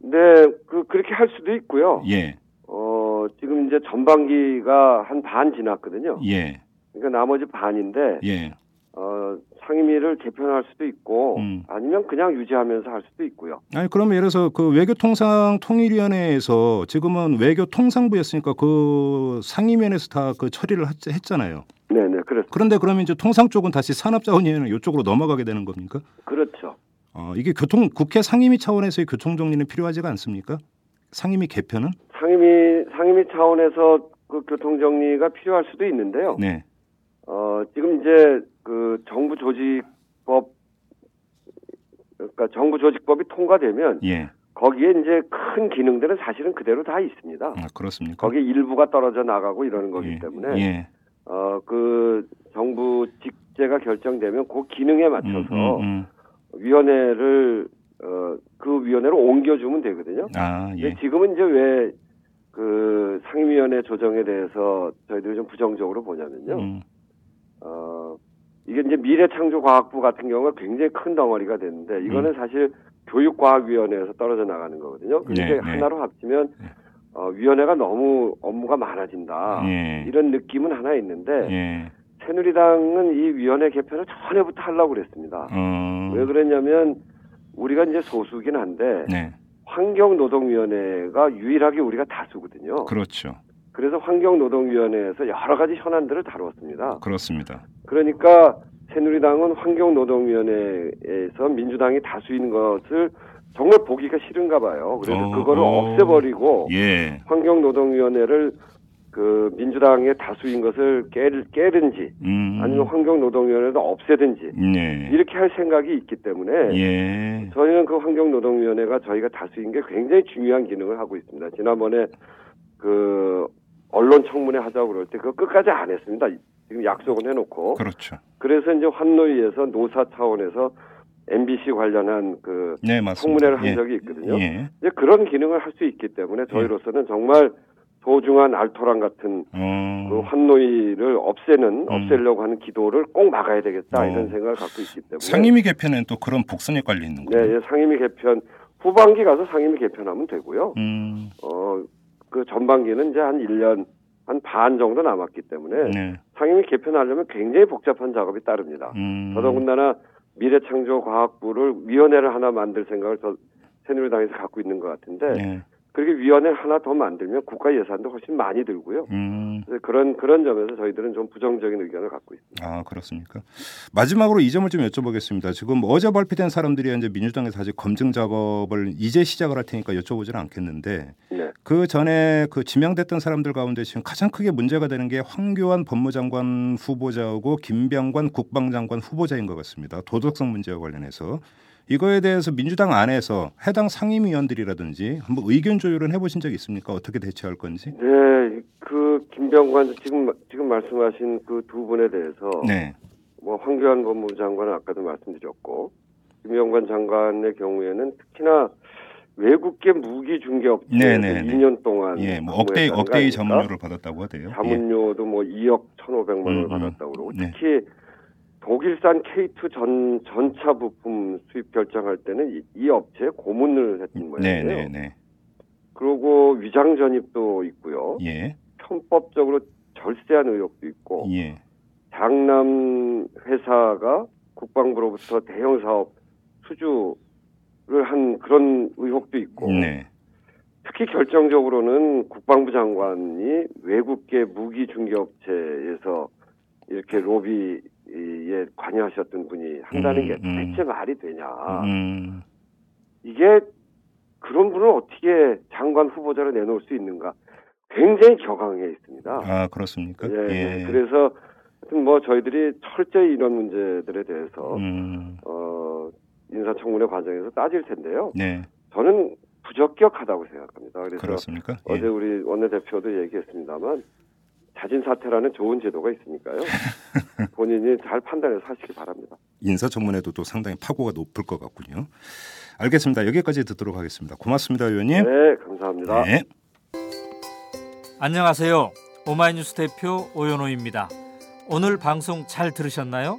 네, 그 그렇게 할 수도 있고요. 예. 어, 지금 이제 전반기가 한 반 지났거든요. 예. 그러니까 나머지 반인데 예. 어, 상임위를 개편할 수도 있고 음. 아니면 그냥 유지하면서 할 수도 있고요. 아니 그러면 예를 들어서 그 외교통상 통일위원회에서 지금은 외교통상부였으니까 그 상임위원회에서 다 그 처리를 했잖아요. 네네 그렇죠. 그런데 그러면 이제 통상 쪽은 다시 산업자원위원회 이쪽으로 넘어가게 되는 겁니까? 그렇죠. 어, 이게 교통 국회 상임위 차원에서의 교통 정리는 필요하지가 않습니까? 상임위 개편은? 상임위 상임위 차원에서 그 교통 정리가 필요할 수도 있는데요. 네. 어, 지금 이제 그 정부 조직법 그러니까 정부 조직법이 통과되면 예. 거기에 이제 큰 기능들은 사실은 그대로 다 있습니다. 아, 그렇습니까? 거기 일부가 떨어져 나가고 이러는 거기 예. 때문에 예. 어, 그 정부 직제가 결정되면 그 기능에 맞춰서 음, 음, 음. 위원회를 어, 그 위원회로 옮겨주면 되거든요. 아, 예. 지금은 이제 왜 그 상임위원회 조정에 대해서 저희들이 좀 부정적으로 보냐면요. 음. 어, 이게 이제 미래창조과학부 같은 경우가 굉장히 큰 덩어리가 되는데 이거는 음. 사실 교육과학위원회에서 떨어져 나가는 거거든요. 그게 네, 네, 하나로 합치면 네. 어, 위원회가 너무 업무가 많아진다 예. 이런 느낌은 하나 있는데 예. 새누리당은 이 위원회 개편을 전에부터 하려고 그랬습니다. 음. 왜 그랬냐면 우리가 이제 소수긴 한데 네. 환경노동위원회가 유일하게 우리가 다수거든요. 그렇죠. 그래서 환경노동위원회에서 여러 가지 현안들을 다루었습니다. 그렇습니다. 그러니까 새누리당은 환경노동위원회에서 민주당이 다수인 것을 정말 보기가 싫은가 봐요. 그래서 어, 그거를 어, 없애버리고 예. 환경노동위원회를 그 민주당의 다수인 것을 깨, 깨든지 음. 아니면 환경노동위원회도 없애든지 네. 이렇게 할 생각이 있기 때문에 예. 저희는 그 환경노동위원회가 저희가 다수인 게 굉장히 중요한 기능을 하고 있습니다. 지난번에 그 언론 청문회 하자고 그럴 때 그거 끝까지 안 했습니다. 지금 약속은 해놓고. 그렇죠. 그래서 이제 환노위에서 노사 차원에서 MBC 관련한 그 네, 청문회를 한 예. 적이 있거든요. 예. 이제 그런 기능을 할 수 있기 때문에 저희로서는 정말 소중한 알토란 같은 음. 그 환노위를 없애는 음. 없애려고 하는 기도를 꼭 막아야 되겠다 어. 이런 생각을 갖고 있기 때문에 상임위 개편은 또 그런 복선에 깔려 있는 거예요. 네, 예, 상임위 개편 후반기 가서 상임위 개편하면 되고요. 음. 어 그 전반기는 이제 한 1년 한 반 정도 남았기 때문에 네. 상임위 개편하려면 굉장히 복잡한 작업이 따릅니다. 음. 더더군다나 미래창조과학부를 위원회를 하나 만들 생각을 저 새누리당에서 갖고 있는 것 같은데 네. 그렇게 위원회 하나 더 만들면 국가 예산도 훨씬 많이 들고요. 음. 그런 그런 점에서 저희들은 좀 부정적인 의견을 갖고 있습니다. 아 그렇습니까? 마지막으로 이 점을 좀 여쭤보겠습니다. 지금 어제 발표된 사람들이 이제 민주당에서 아직 검증 작업을 이제 시작을 할 테니까 여쭤보지는 않겠는데 네. 그 전에 그 지명됐던 사람들 가운데 지금 가장 크게 문제가 되는 게 황교안 법무장관 후보자하고 김병관 국방장관 후보자인 것 같습니다. 도덕성 문제와 관련해서 이거에 대해서 민주당 안에서 해당 상임위원들이라든지 한번 의견 조율은 해보신 적 있습니까? 어떻게 대처할 건지? 네, 그 김병관 지금 지금 말씀하신 그 두 분에 대해서 네. 뭐 황교안 법무부 장관은 아까도 말씀드렸고 김병관 장관의 경우에는 특히나 외국계 무기 중개 업체 2년 동안 예, 뭐 억대 억대의 자문료를 받았다고 하대요. 자문료도 예. 뭐 2억 1,500만 원을 음, 음, 받았다고 그러고 네. 특히 독일산 K2 전 전차 부품 수입 결정할 때는 이, 이 업체에 고문을 했던 모양이에요. 네, 네, 네. 그리고 위장 전입도 있고요. 예. 편법적으로 절세한 의혹도 있고. 예. 장남 회사가 국방부로부터 대형 사업 수주를 한 그런 의혹도 있고. 네. 특히 결정적으로는 국방부 장관이 외국계 무기 중개업체에서 이렇게 로비 에 관여하셨던 분이 한다는 음, 게 음. 대체 말이 되냐. 음. 이게 그런 분을 어떻게 장관 후보자로 내놓을 수 있는가. 굉장히 격앙해 있습니다. 아, 그렇습니까? 예. 예. 그래서 하여튼 뭐 저희들이 철저히 이런 문제들에 대해서 음. 어, 인사청문회 과정에서 따질 텐데요. 네. 저는 부적격하다고 생각합니다. 그래서 그렇습니까? 어제 예. 우리 원내대표도 얘기했습니다만 자진 사퇴라는 좋은 제도가 있으니까요. 본인이 잘 판단해서 하시기 바랍니다. 인사청문회도 또 상당히 파고가 높을 것 같군요. 알겠습니다. 여기까지 듣도록 하겠습니다. 고맙습니다, 의원님. 네, 감사합니다. 네. 안녕하세요. 오마이뉴스 대표 오연호입니다. 오늘 방송 잘 들으셨나요?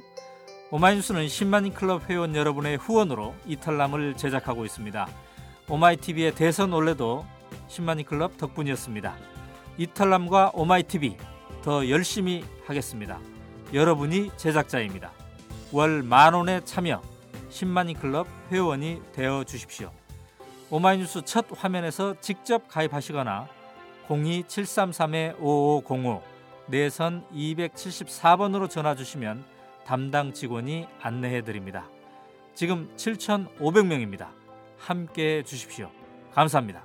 오마이뉴스는 10만인 클럽 회원 여러분의 후원으로 이탈남을 제작하고 있습니다. 오마이TV의 대선 올레도 10만인 클럽 덕분이었습니다. 이탈남과 오마이TV 더 열심히 하겠습니다. 여러분이 제작자입니다. 월 만원의 참여 10만인 클럽 회원이 되어 주십시오. 오마이뉴스 첫 화면에서 직접 가입하시거나 02733-5505 내선 274번으로 전화 주시면 담당 직원이 안내해 드립니다. 지금 7,500명입니다. 함께 해 주십시오. 감사합니다.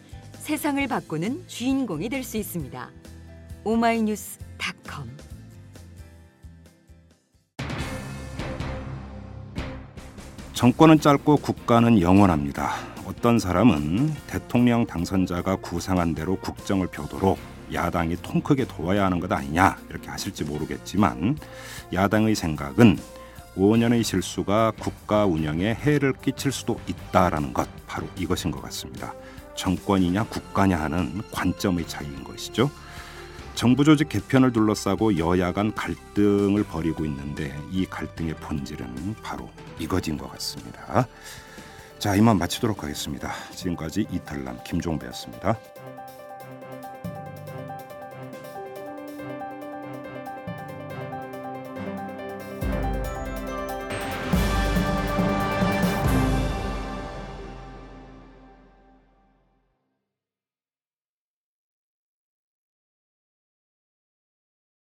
세상을 바꾸는 주인공이 될 수 있습니다. 오마이뉴스닷컴 정권은 짧고 국가는 영원합니다. 어떤 사람은 대통령 당선자가 구상한 대로 국정을 펴도록 야당이 통 크게 도와야 하는 것 아니냐 이렇게 하실지 모르겠지만 야당의 생각은 5년의 실수가 국가 운영에 해를 끼칠 수도 있다라는 것 바로 이것인 것 같습니다. 정권이냐 국가냐 하는 관점의 차이인 것이죠. 정부 조직 개편을 둘러싸고 여야 간 갈등을 벌이고 있는데 이 갈등의 본질은 바로 이것인 것 같습니다. 자, 이만 마치도록 하겠습니다. 지금까지 이탈남 김종배였습니다.